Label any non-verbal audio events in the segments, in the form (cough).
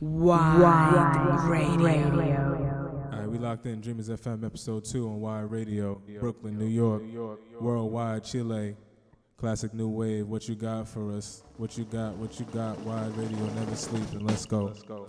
Wide Radio. All right, we locked in Dreamers FM episode two on Wide Radio, Brooklyn, New York, worldwide, Chile, classic new wave. What you got for us? What you got? What you got? Wide Radio, never sleep, and let's go. Let's go.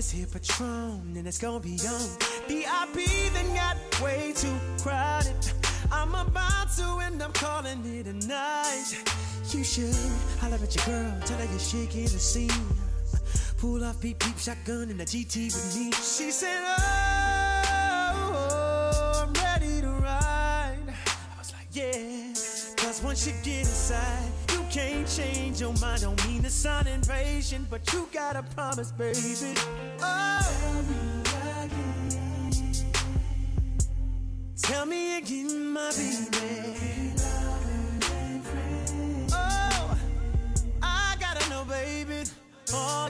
This here Patron, and it's gonna be on. VIP then got way too crowded. I'm about to end up calling it a night. You should holler at your girl, tell her you're shaking the scene. Pull off peep peep shotgun in the GT with me. She said, oh, oh, I'm ready to ride. I was like, Yeah, cause once you get inside, can't change your mind. Don't mean to sound impatient, but you gotta promise, baby. Oh. Tell me again, my baby. Oh, I gotta know, baby. Oh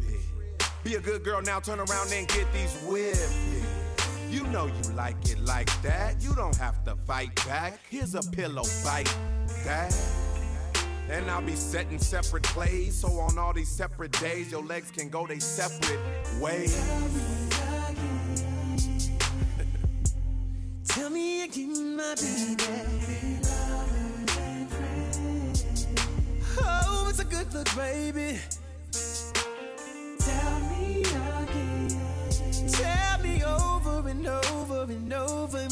Be a good girl now, turn around and get these whipped. You know you like it like that. You don't have to fight back. Here's a pillow fight that. And I'll be setting separate plays. So on all these separate days, your legs can go they separate ways. (laughs) Tell me again, my baby. Oh, it's a good look, baby. Tell me again. Tell me over and over and over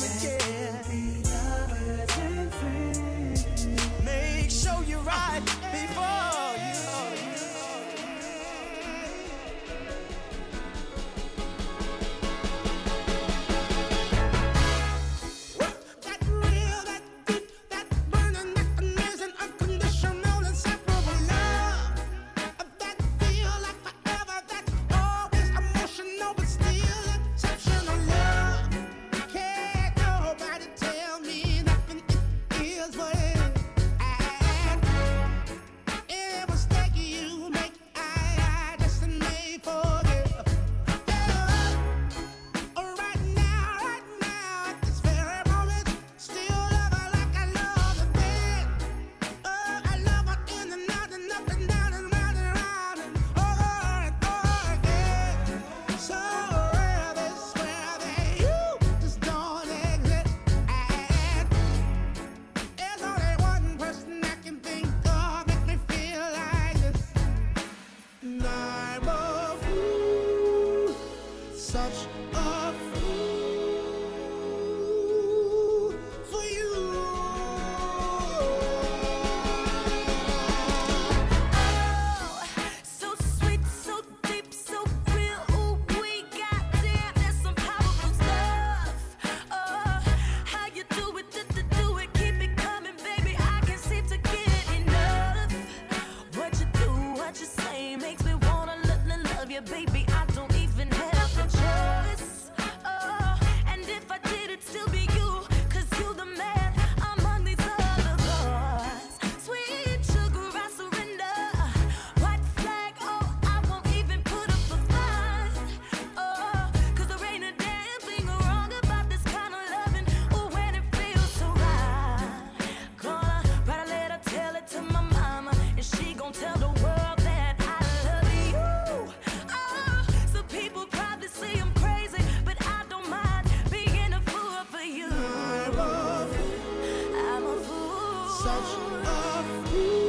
such a fool.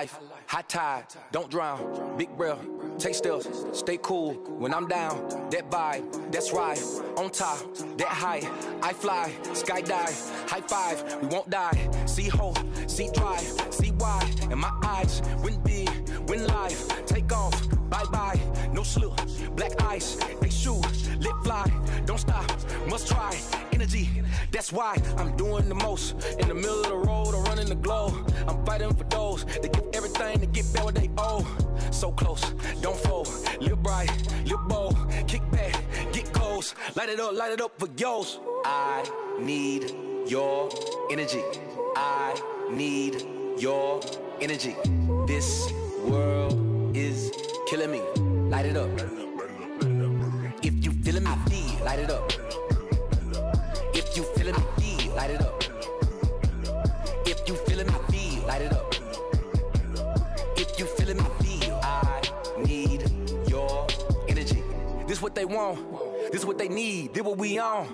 Life, high tide, don't drown. Big breath, take steps, stay cool. When I'm down, that vibe, that's right. On top, that high, I fly, sky skydive, high five, we won't die. See hope, see drive, see why. And my eyes, win big, win life, take off, bye bye, no slip, black ice, they shoot, lip fly, don't stop, must try, energy, that's why I'm doing the most. In the middle of the road, I'm running the globe, I'm fighting for those that give everything to get back what they owe. So close, don't fold, live bright, live bold, kick back, get goals, light it up, light it up for yours. I need your energy. I need your energy. This world is killing me. Light it up. If you feeling me, feel, light it up. If you feeling me, feel, light it up. If you feeling me, feel, light it up. If you feeling feel, I need your energy. This what they want. This what they need. Did what we on.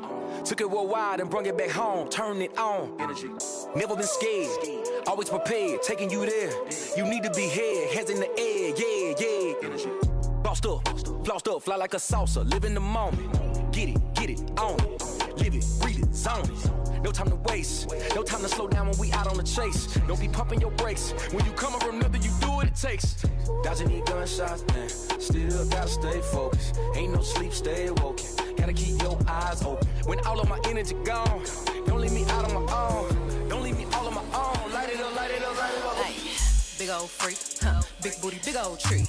Took it worldwide and brought it back home. Turn it on. Energy. Never been scared. Always prepared. Taking you there. You need to be here. Hands in the air. Yeah, yeah. Energy. Flossed up. Flossed up. Fly like a salsa. Live in the moment. Get it. Get it. on it. Live it. Breathe it. Zone it. No time to waste. No time to slow down when we out on the chase. Don't be pumping your brakes. When you come from nothing, you do what it takes. Dodging these gunshots, man. Still gotta stay focused. Ain't no sleep, stay woken. Gotta keep your eyes open. When all of my energy gone, don't leave me out on my own. Old freak, huh? Big booty, big old tree.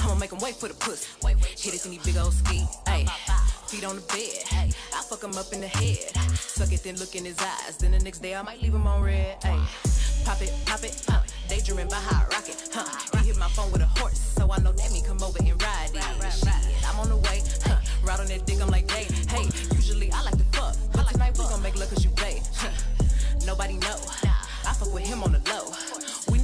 I'ma make him wait for the pussy. Hit it in these big old ski. Feet on the bed. I fuck him up in the head. Suck it, then look in his eyes. Then the next day I might leave him on red. Pop it, pop it, huh? Daydreaming by hot rocket, huh? He hit my phone with a horse, so I know that mean come over and ride it. Shit, I'm on the way, huh? Ride on that dick, I'm like, hey, hey. Usually I like to fuck, but tonight we gon' make love cause you play. Huh? Nobody know. I fuck with him on the low.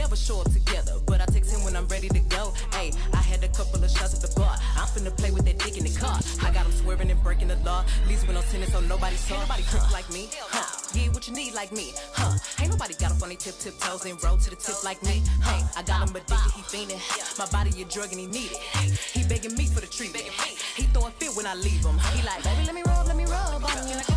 Never show up together, but I text him when I'm ready to go. Hey, I had a couple of shots at the bar. I'm finna play with that dick in the car. I got him swerving and breaking the law. Least with no tennis, so nobody saw. Ain't nobody trick like me, huh? Yeah, what you need like me, huh? Ain't nobody got a funny tip, tip toes and roll to the tip like me, huh? I got him addicted, he fiending. My body a drug and he need it. He begging me for the treatment. He throwing fit when I leave him. He like, baby, let me rub, let me rub on you.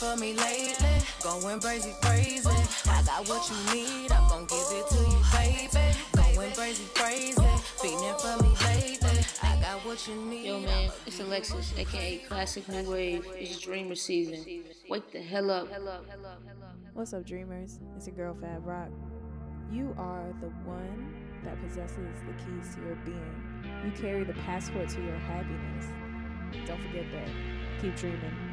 For me lately, going crazy, crazy. I got what you need, I'm gon' give it to you, baby. Going crazy, crazy, fiending for me lately. I got what you need. Yo, man, it's Alexis, aka Classic New Wave. It's Dreamer season. Wake the hell up. What's up, dreamers? It's your girl Fab Rock. You are the one that possesses the keys to your being. You carry the passport to your happiness. Don't forget that. Keep dreaming.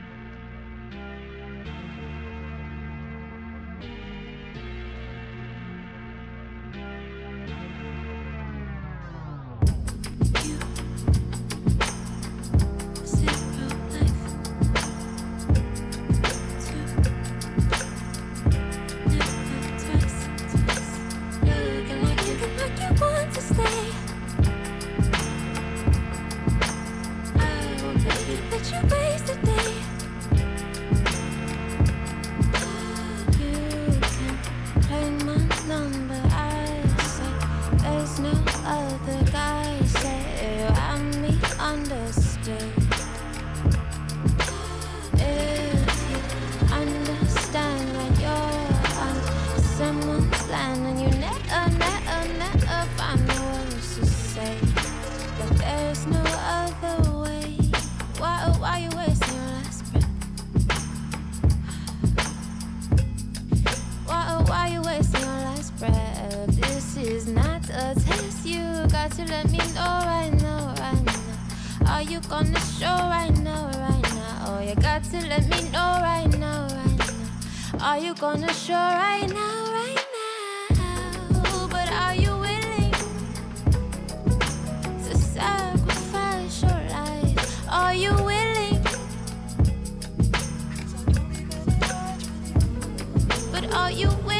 all you will.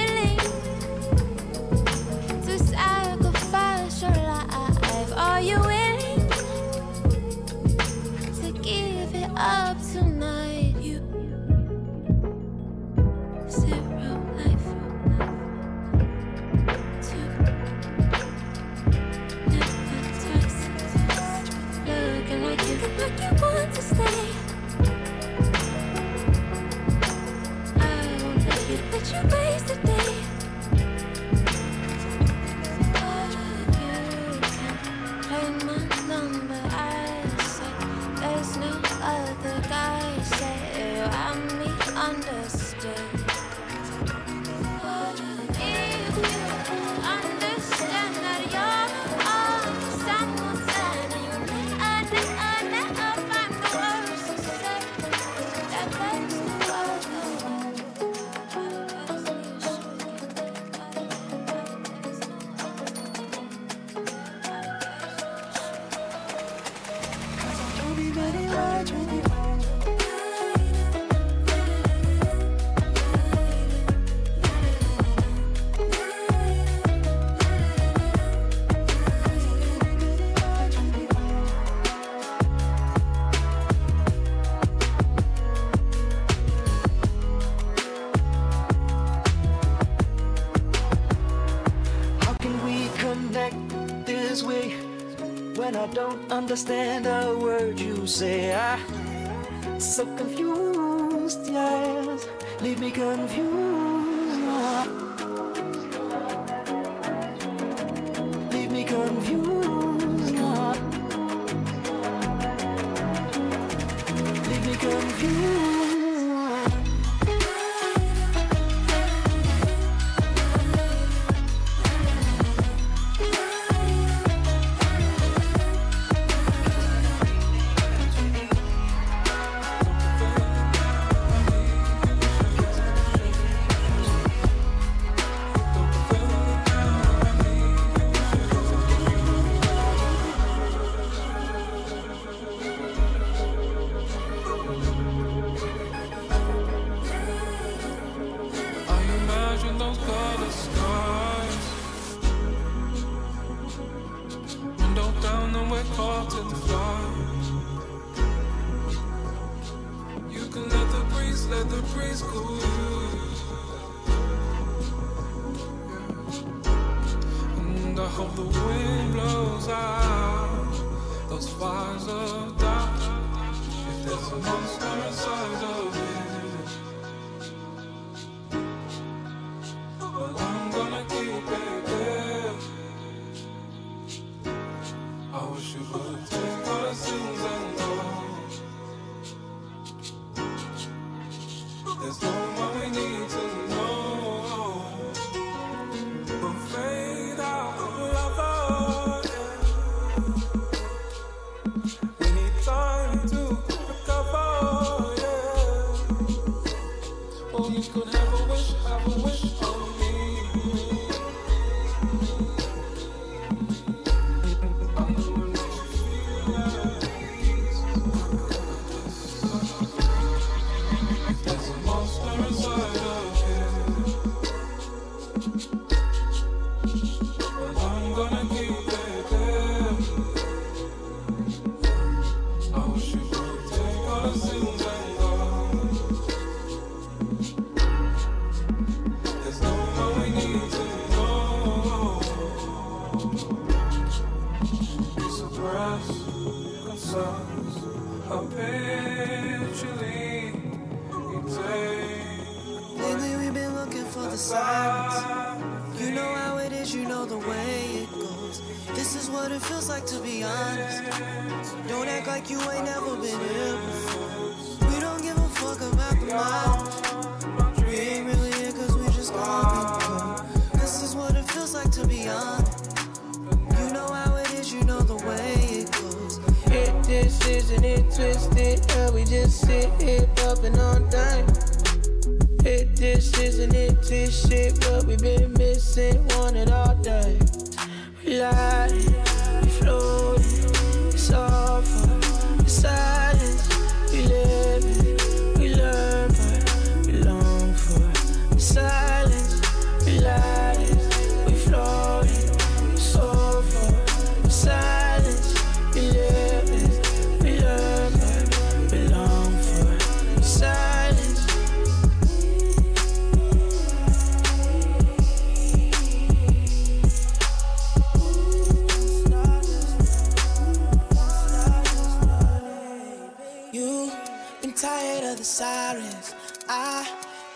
understand a word you say. I so confused, yes, leave me confused.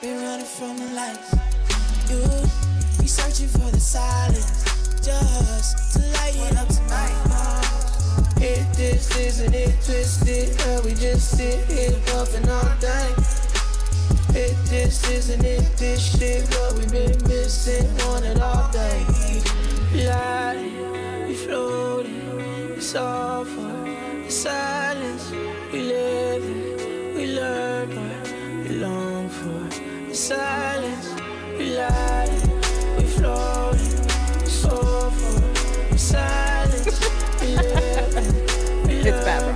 Been running from the lights. You be searching for the silence just to light it up tonight. It this isn't it twisted? How we just sit here buffing all day. It this isn't it this shit? What we been missing? Want it all day. Light, we floating, it's all for the silence. we we (laughs) It's bad.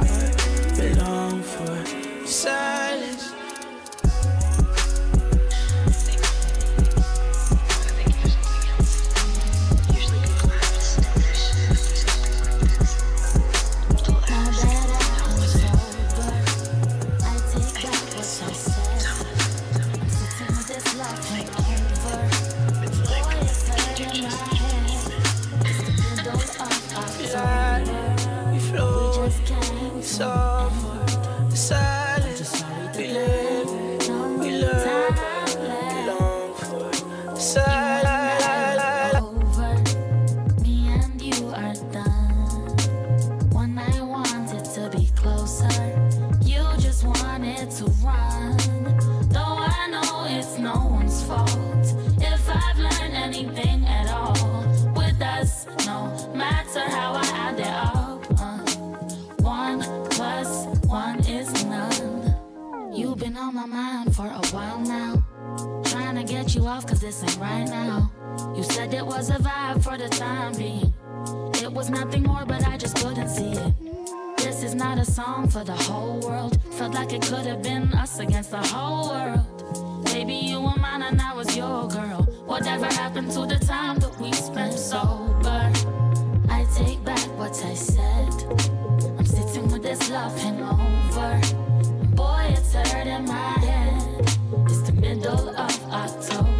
This ain't right now. You said it was a vibe for the time being. It was nothing more, but I just couldn't see it. This is not a song for the whole world. Felt like it could have been us against the whole world. Baby, you were mine and I was your girl. Whatever happened to the time that we spent sober? I take back what I said. I'm sitting with this love hangover. Boy, it's hurting my head. It's the middle of October.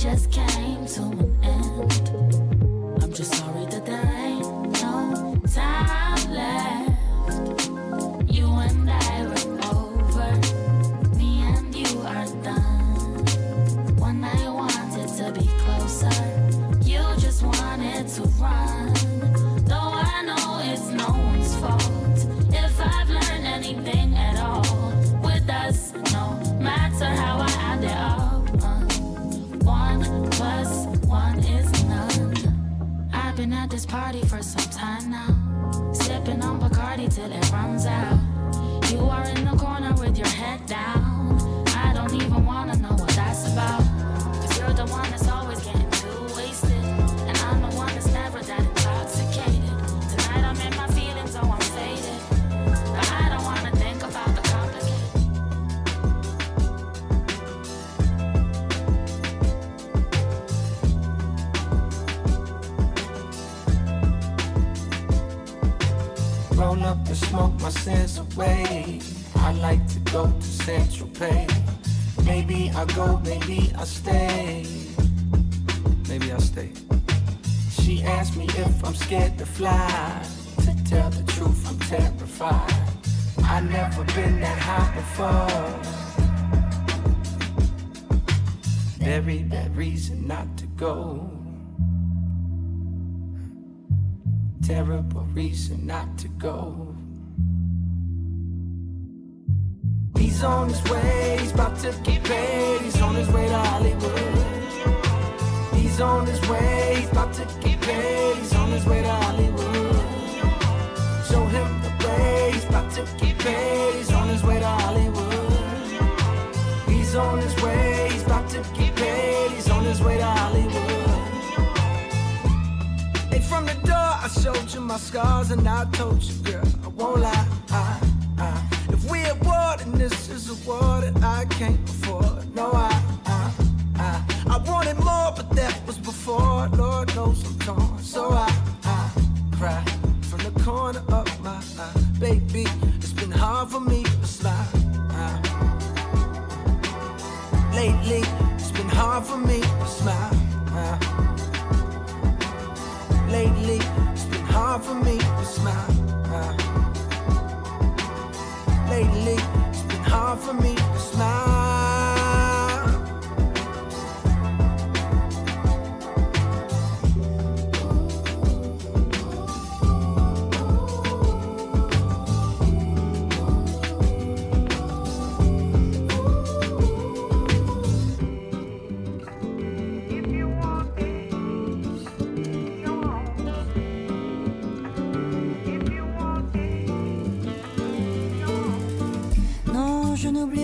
Just came to an end. This party for some time now, sipping on Bacardi till it runs out. You are in the corner with your head down. Up and smoke my sins away. I like to go to Central Pay. Maybe I go, maybe I stay. Maybe I stay. She asked me if I'm scared to fly. To tell the truth, I'm terrified. I never been that high before. Very bad reason not to go. Terrible reason not to go. He's on his way, he's about to get paid. He's on his way to Hollywood. He's on his way, he's about to get paid. He's on his way to Hollywood. Show him the way, he's about to get paid. He's on his way to Hollywood. He's on his way, he's about to get paid. He's on his way to Hollywood. From the door, I showed you my scars and I told you, girl, I won't lie. I, I, if we at war, then this is a war that I can't afford. No, I, I, I, I wanted more, but that was before. Lord knows I'm torn. So I, I cry from the corner of my eye. Baby, it's been hard for me to smile. Uh, lately, it's been hard for me to smile. Uh, lately, it's been hard for me to smile. Lately, it's been hard for me to smile.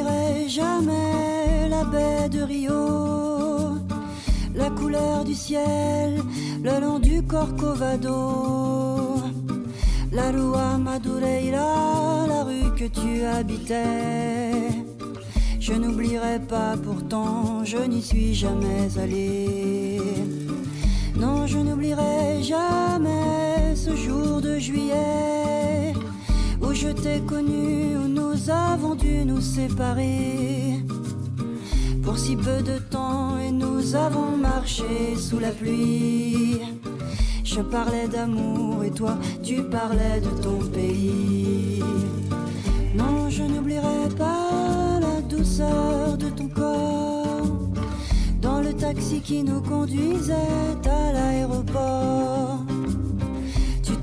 Je n'oublierai jamais la baie de Rio, la couleur du ciel le long du Corcovado, la rua Madureira, la rue que tu habitais. Je n'oublierai pas pourtant, je n'y suis jamais allé. Non, je n'oublierai jamais ce jour de juillet je t'ai connu, où nous avons dû nous séparer. Pour si peu de temps et nous avons marché sous la pluie. Je parlais d'amour et toi tu parlais de ton pays. Non, je n'oublierai pas la douceur de ton corps dans le taxi qui nous conduisait à l'aéroport.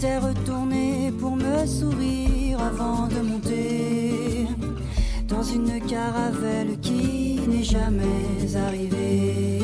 Retourné pour me sourire avant de monter dans une caravelle qui n'est jamais arrivée.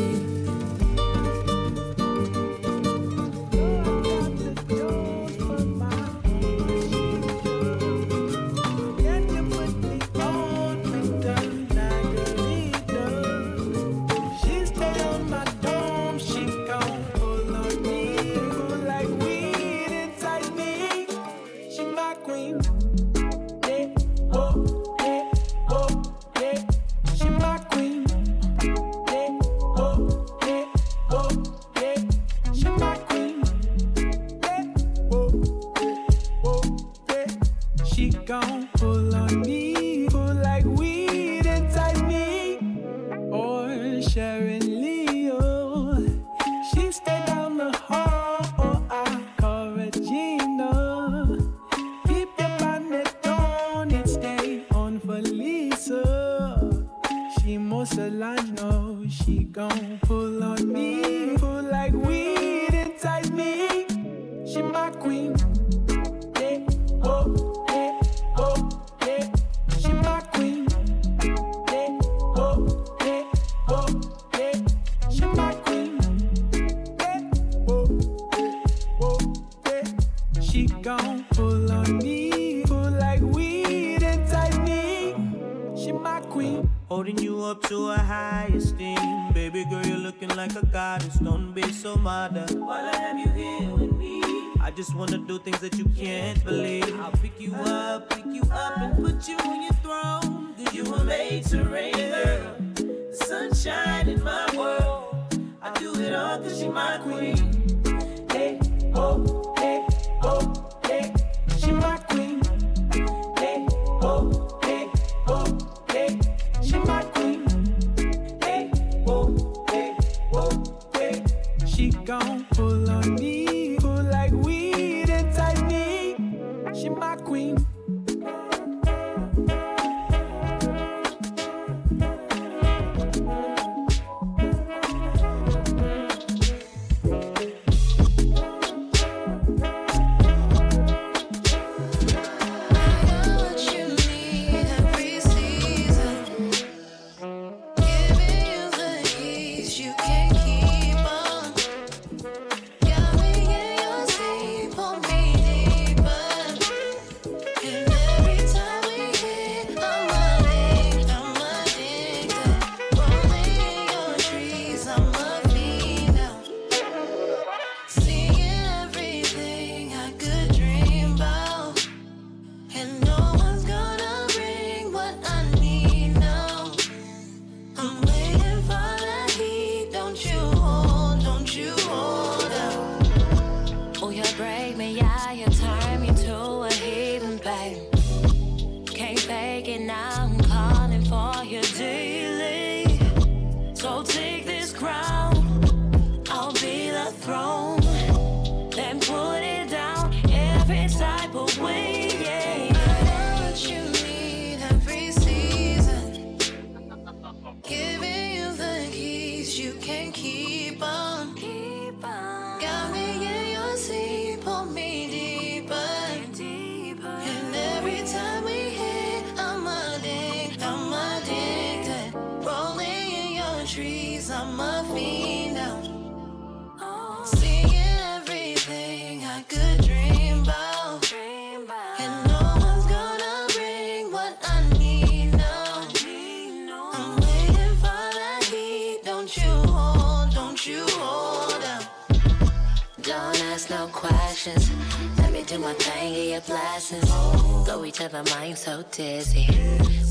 My mind so dizzy.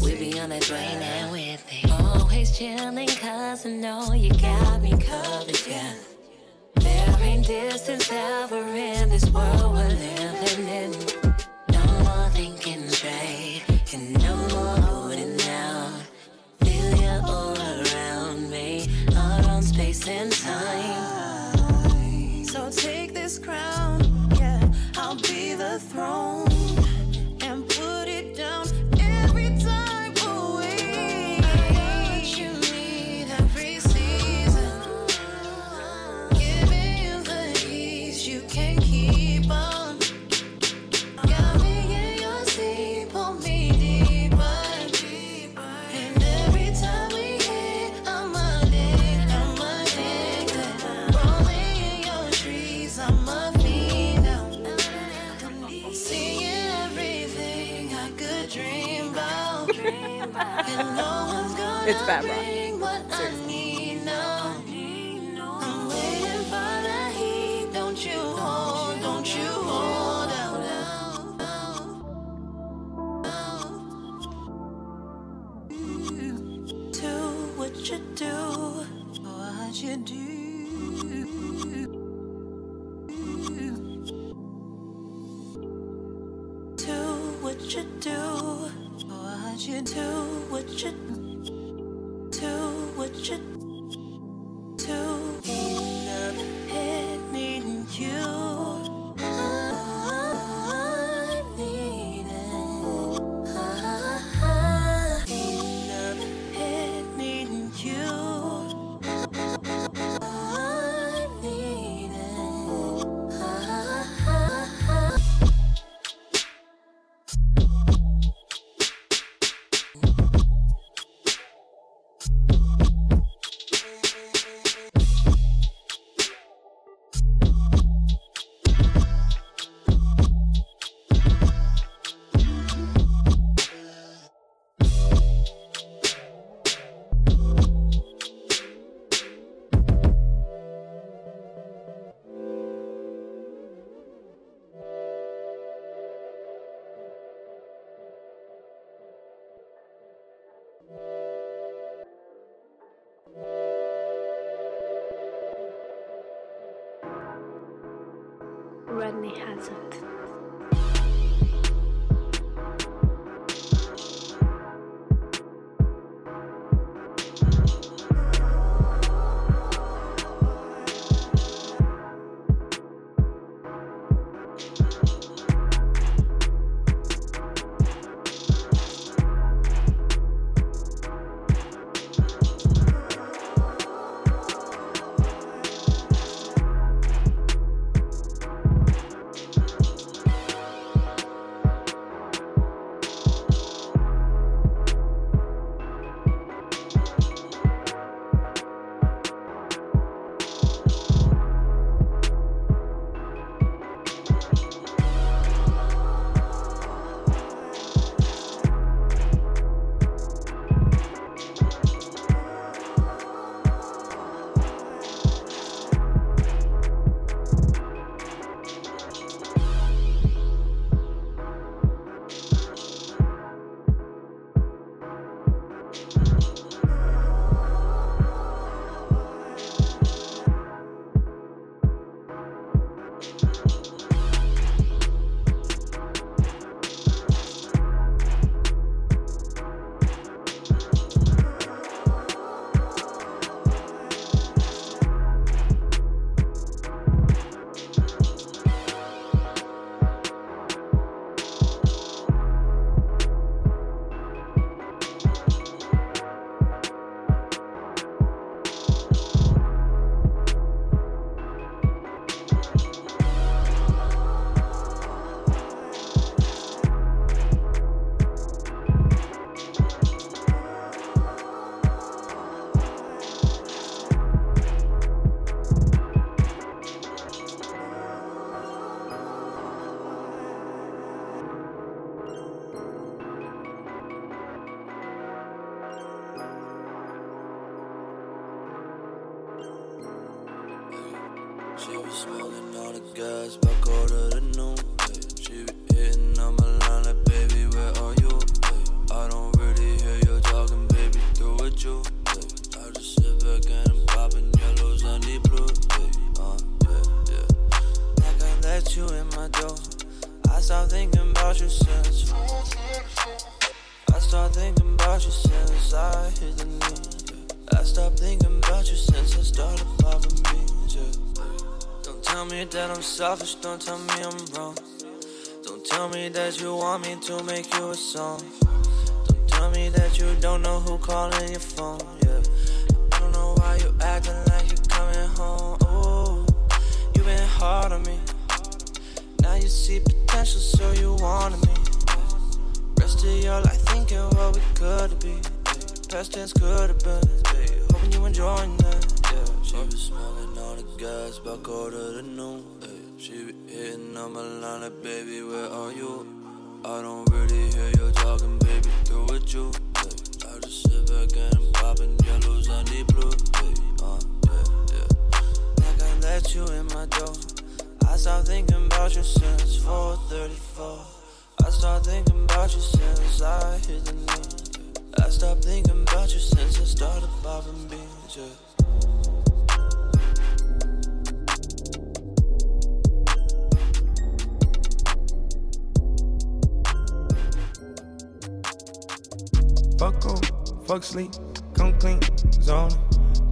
We be on a drain and with it. Always chilling, cause I know It's Fab Rock. Selfish, don't tell me I'm wrong. Don't tell me that you want me to make you a song. Don't tell me that you don't know who calling your phone. Yeah. I don't know why you acting like you're coming home. Ooh, you been hard on me. Now you see potential, so you wanted me. Rest of your life thinking what we could be. Past tense could have been. Hey, hoping you enjoying that. Yeah, she was smoking on the gas by quarter to noon. She be hitting on my line baby, where are you? I don't really hear you talking, baby, through with you. Hey, I just sit back and I'm popping yellows and the blue. Hey, uh, yeah, yeah. Like I let you in my door. I stopped thinking about you since 434. I started thinking about you since I hit the knee. I stopped thinking about you since I started popping beans. Yeah. Fuck sleep, come clean, zone.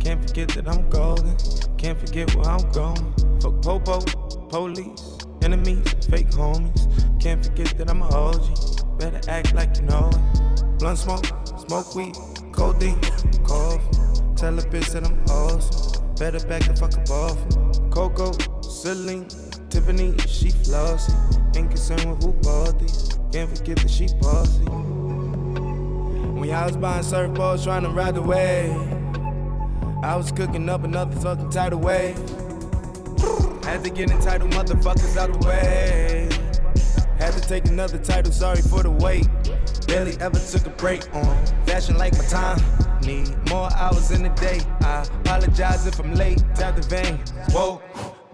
Can't forget that I'm golden, can't forget where I'm going. Fuck popo, police, enemies, fake homies. Can't forget that I'm a OG, better act like you know it. Blunt smoke, smoke weed, codeine, cough. Tell a bitch that I'm awesome, better back the fuck up off. Coco, Celine, Tiffany, she flossy. Ain't concerned with who bought these, can't forget that she bossy. When I was buying surfboards trying to ride the wave, I was cooking up another fucking tidal wave. Had to get entitled motherfuckers out the way. Had to take another title, sorry for the wait. Barely ever took a break on fashion like my time. Need more hours in the day. I apologize if I'm late. Tap the vein. Whoa,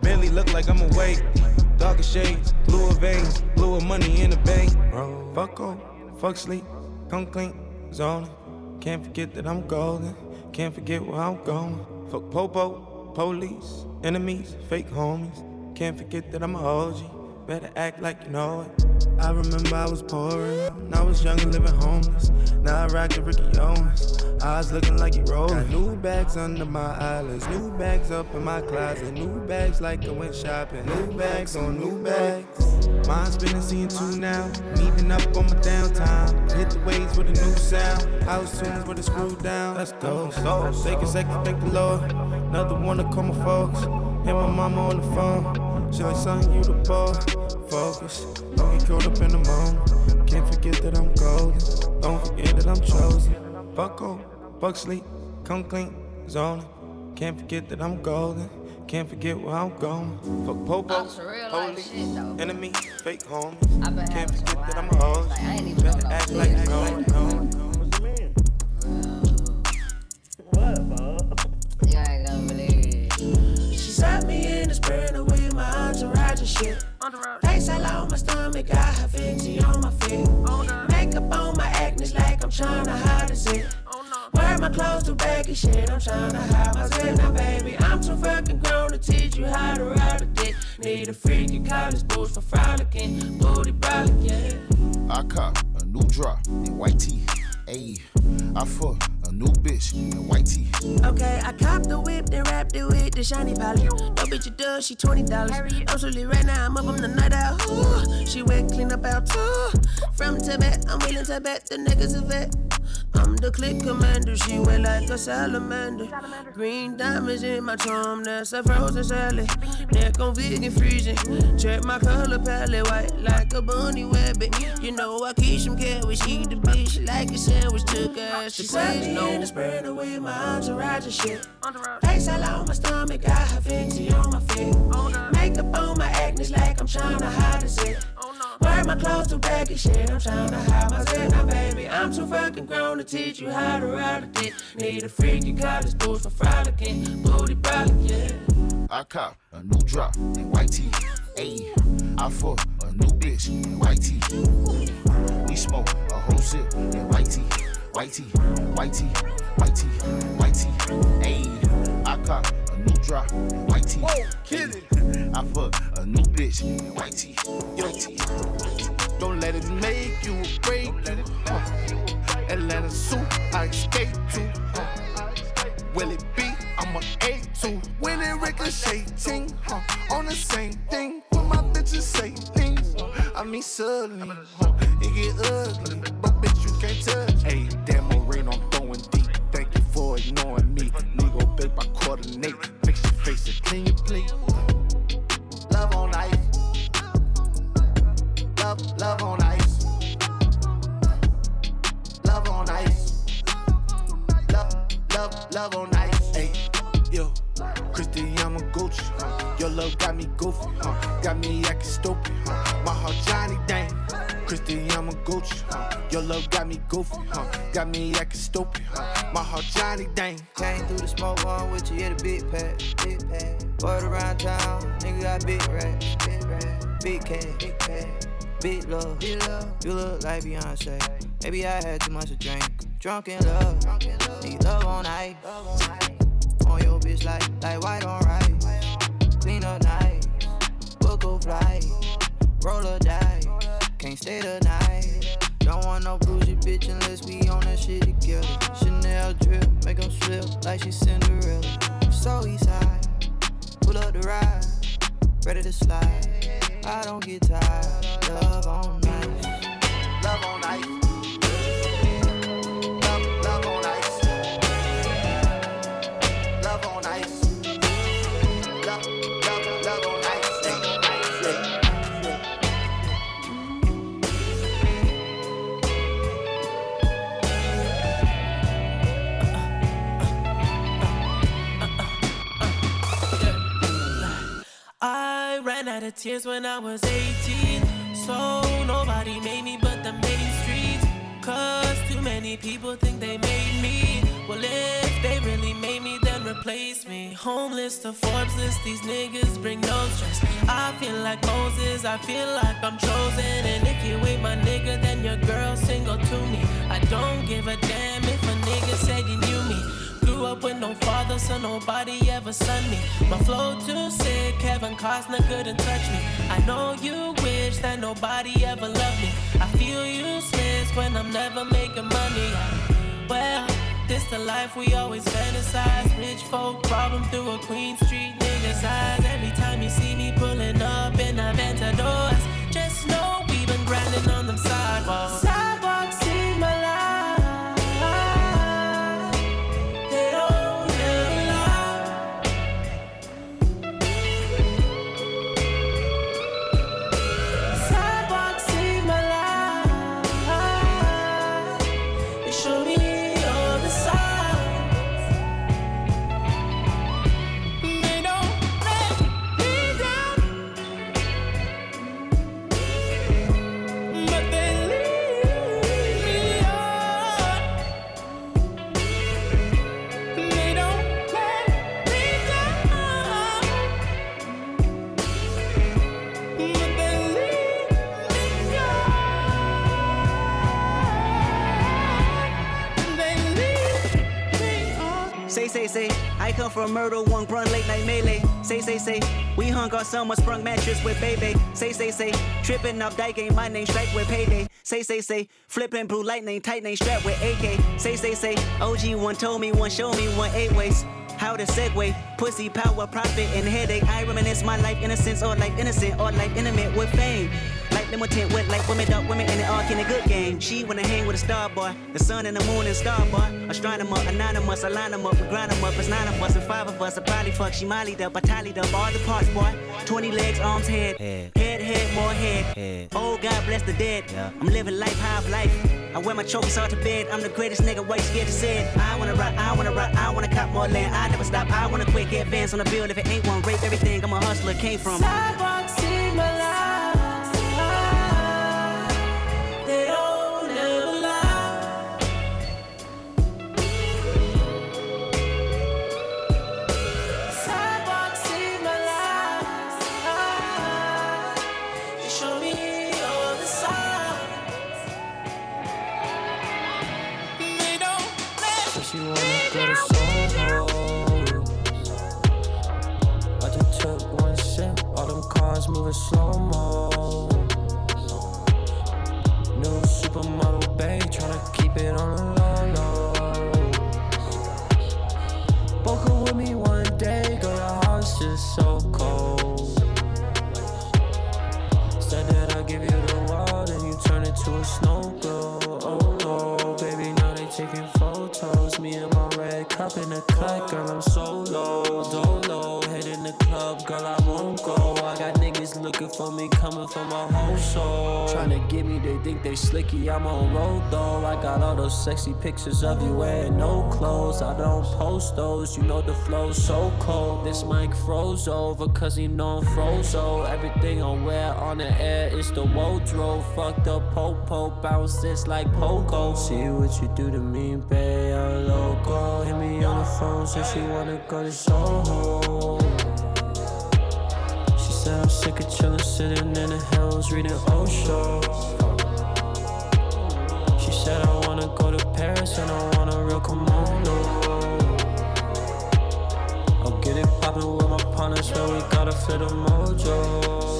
barely look like I'm awake. Darker shades, bluer veins, bluer money in the bank. Bro, fuck off, fuck sleep, come clean, zone. Can't forget that I'm golden. Can't forget where I'm going. Fuck popo, police, enemies, fake homies. Can't forget that I'm a OG. Better act like you know it. I remember I was poor and I was young and living homeless. Now I rock the Ricky Owens. Eyes looking like you rolling. Got new bags under my eyelids, new bags up in my closet, new bags like I went shopping, new bags on new bags. Mine's been a scene two now, even up on my downtime. Hit the waves with a new sound, house tunes with a screw down. Let's go. Take a second, thank the Lord. Another one to call my folks. Hit my mama on the phone. She like, son, you the boy. Focus, don't get caught up in the moment. Can't forget that I'm golden. Don't forget that I'm chosen. Fuck off, fuck sleep, come clean, zoning. Can't forget that I'm golden. Can't forget where I'm going. Fuck popo, some real life police, shit, though. enemy, fake homies. Can't forget that I'm a host. Like, I ain't even Better act no like you shit. know know it. You ain't gonna believe it. She sat me in the sprinter with my entourage and shit. Face all on my stomach, got her Fenty on my feet. Makeup on my acne like I'm trying to hide a zit. Wear my clothes too baggy, shit, I'm trying to hide my zit. Now, baby, I'm too fucking grown to teach you how to ride a dick. Need a freaky college boots for frolicking, booty brolic, yeah. I cop a new drop in white tee. Ayy, I fuck a new bitch in white tee. Okay, I copped the whip, then wrapped it with the shiny polish. No bitch, you does, she twenty dollars. I'm solely right now, I'm up on the night out. Ooh, she wet, clean up out too. From Tibet, I'm willing to bet the niggas a vet. I'm the click commander, she wet like a salamander. Green diamonds in my charm, that's a frozen salad. Neck on vegan freezing. Check my color palette, white like a bunny rabbit. You know I keep some carrots, eat the bitch like a sandwich. Took her ass to says no. In the spreader with my entourage and shit. Face all on my stomach, got her Fenty on my feet. Oh, Makeup on my acne like I'm trying to hide a zit. Oh, Wear my clothes too baggy, shit, I'm trying to hide my zit. Now, baby, I'm too fucking grown to teach you how to ride a dick. Need a freaky college boots for frolicking, booty brolic, yeah. I cop a new drop in white tee. Ayy, I fuck a new bitch in white tee. We smoke a whole sip in white tee. White tee, white tee, white tee, white tee. Ayy, I cop a new drop in white tee. I fuck a new bitch in white tee. Don't let it make you or break you. Huh. Atlanta suit, I escape to. Huh. Will it be? I'm a A2. When it ricocheting, huh? On the same thing. When my bitches say things, I mean suddenly, huh? It get ugly, but bitch you can't touch. Hey, damn Marine, I'm throwing deep. Thank you for ignoring me. Nigga, babe, I coordinate. Fix your face and clean your plate. Love on ice. Love, love on ice. Love on ice. Love, love, love on ice. Hey, yo. Christy, I'm a Gucci. Huh? Your love got me goofy. Huh? Got me acting stupid. Huh? My heart Johnny Dang. Christy, I'm a Gucci. Huh? Your love got me goofy. Huh? Got me acting stupid. Huh? My heart Johnny Dang. Came through the smoke one with you, yeah, the big pack, big pack. Word around town, nigga got big racks, big racks, big cash, big cash, big love, big love. You look like Beyonce. Maybe I had too much to drink. Drunk in love, need love on ice. On your bitch like like white on rice. Clean up nice, book a flight, roll a dice. Can't stay the night. Don't want no bougie bitch unless we on that shit together. Chanel drip, make make 'em slip like she Cinderella. So east side, pull up the ride, ready to slide. I don't get tired. Love on night, love on out of tears when I was 18. So nobody made me but the main streets. Cause too many people think they made me. Well, if they really made me, then replace me. Homeless to Forbes list, these niggas bring no stress. I feel like Moses, I feel like I'm chosen. And if you ain't my nigga, then your girl single to me. I don't give a damn Grew up with no father, so nobody ever sent me. My flow too sick, Kevin Costner couldn't touch me. I know you wish that nobody ever loved me. I feel useless when I'm never making money. Well, this the life we always fantasize. Rich folk problem through a Queen Street nigga's eyes. Every time you see me pulling up in a Aventadors, just know we been grinding on them sidewalks. Come from murder, one grunt, late night melee. Say, say, say, we hung our someone sprung mattress with baby. Say, say, say, tripping off dyke ain't my name, strike with payday. Say, say, say, flipping blue lightning, tight name strapped with AK. Say, say, say, OG one told me, one show me, one eight ways. How to segue, pussy, power, profit, and headache. I reminisce my life innocence or life innocent or life intimate with fame. Like limited with like women, dark women, and it all in a good game. She wanna hang with a star boy, the sun and the moon and star boy. Astronomer, anonymous, I line line 'em up, we grind 'em up. It's nine of us and five of us. I probably fuck, she mollied up, I tallied up all the parts, boy. 20 legs, arms, head, head, head, head more head. Oh, God bless the dead. I'm living life, half life. I wear my trophies out to bed. I'm the greatest nigga, why you scared to say it? I wanna rock, I wanna rock, I wanna cop more land. I never stop, I wanna quick advance on the bill. If it ain't one, rape everything. I'm a hustler, came from. Sidewalks see my life. They don't sexy pictures of you wearing no clothes. I don't post those, you know the flow so cold. This mic froze over, cause he know I'm frozo. Everything I wear on the air is the wardrobe. Fucked up popo, bounce this like pogo. See what you do to me, babe, I'm loco. Hit me on the phone, said she wanna go to Soho. She said I'm sick of chillin', sitting in the hills, reading Osho. Gotta a mojo.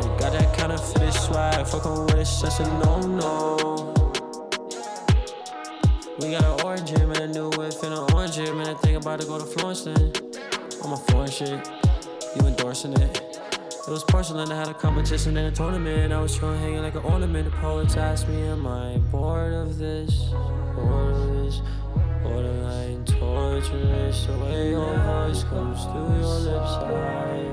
They got that kind of fitted swag, fuckin' with just a no-no. We got an orange and a new whip and an orange gym and I think about to go to Florence then. On my foreign shit, you endorsing it. It was porcelain, I had a competition in a tournament. I was trying hanging like an ornament. The poets asked me, Am I bored of this? Bored of this? Borderline torturous. The way your voice comes through your lips, Nobody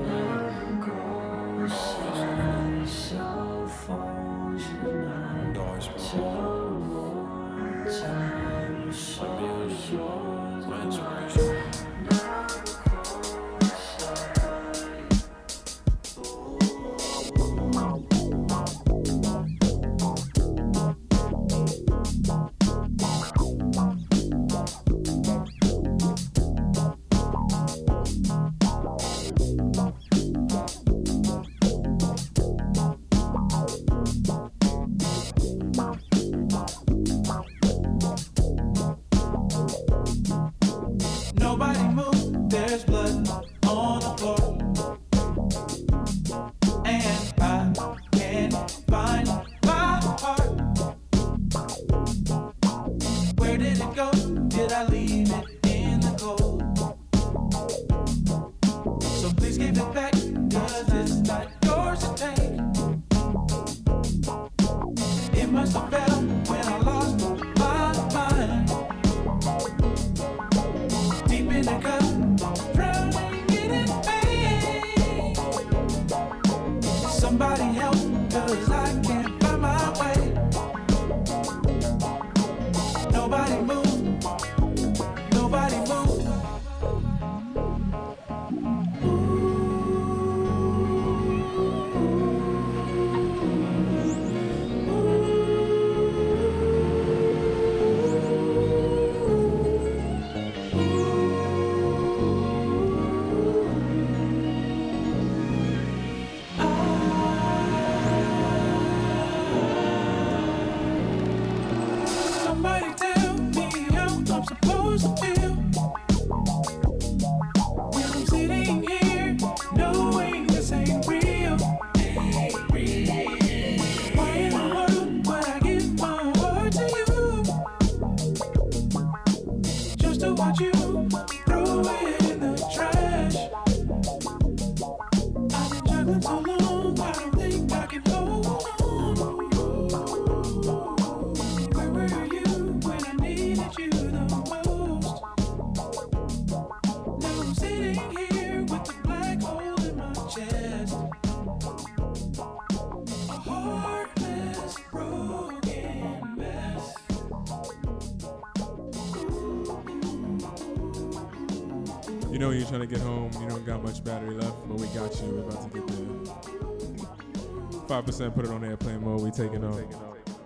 percent. put it on airplane mode. We taking off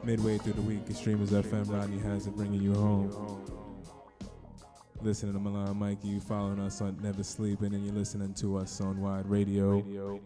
midway through the week. Extremers FM, Rodney has it bringing you home. Listening to Milan Mikey, you following us on Never Sleeping, and you're listening to us on Wide Radio. Radio.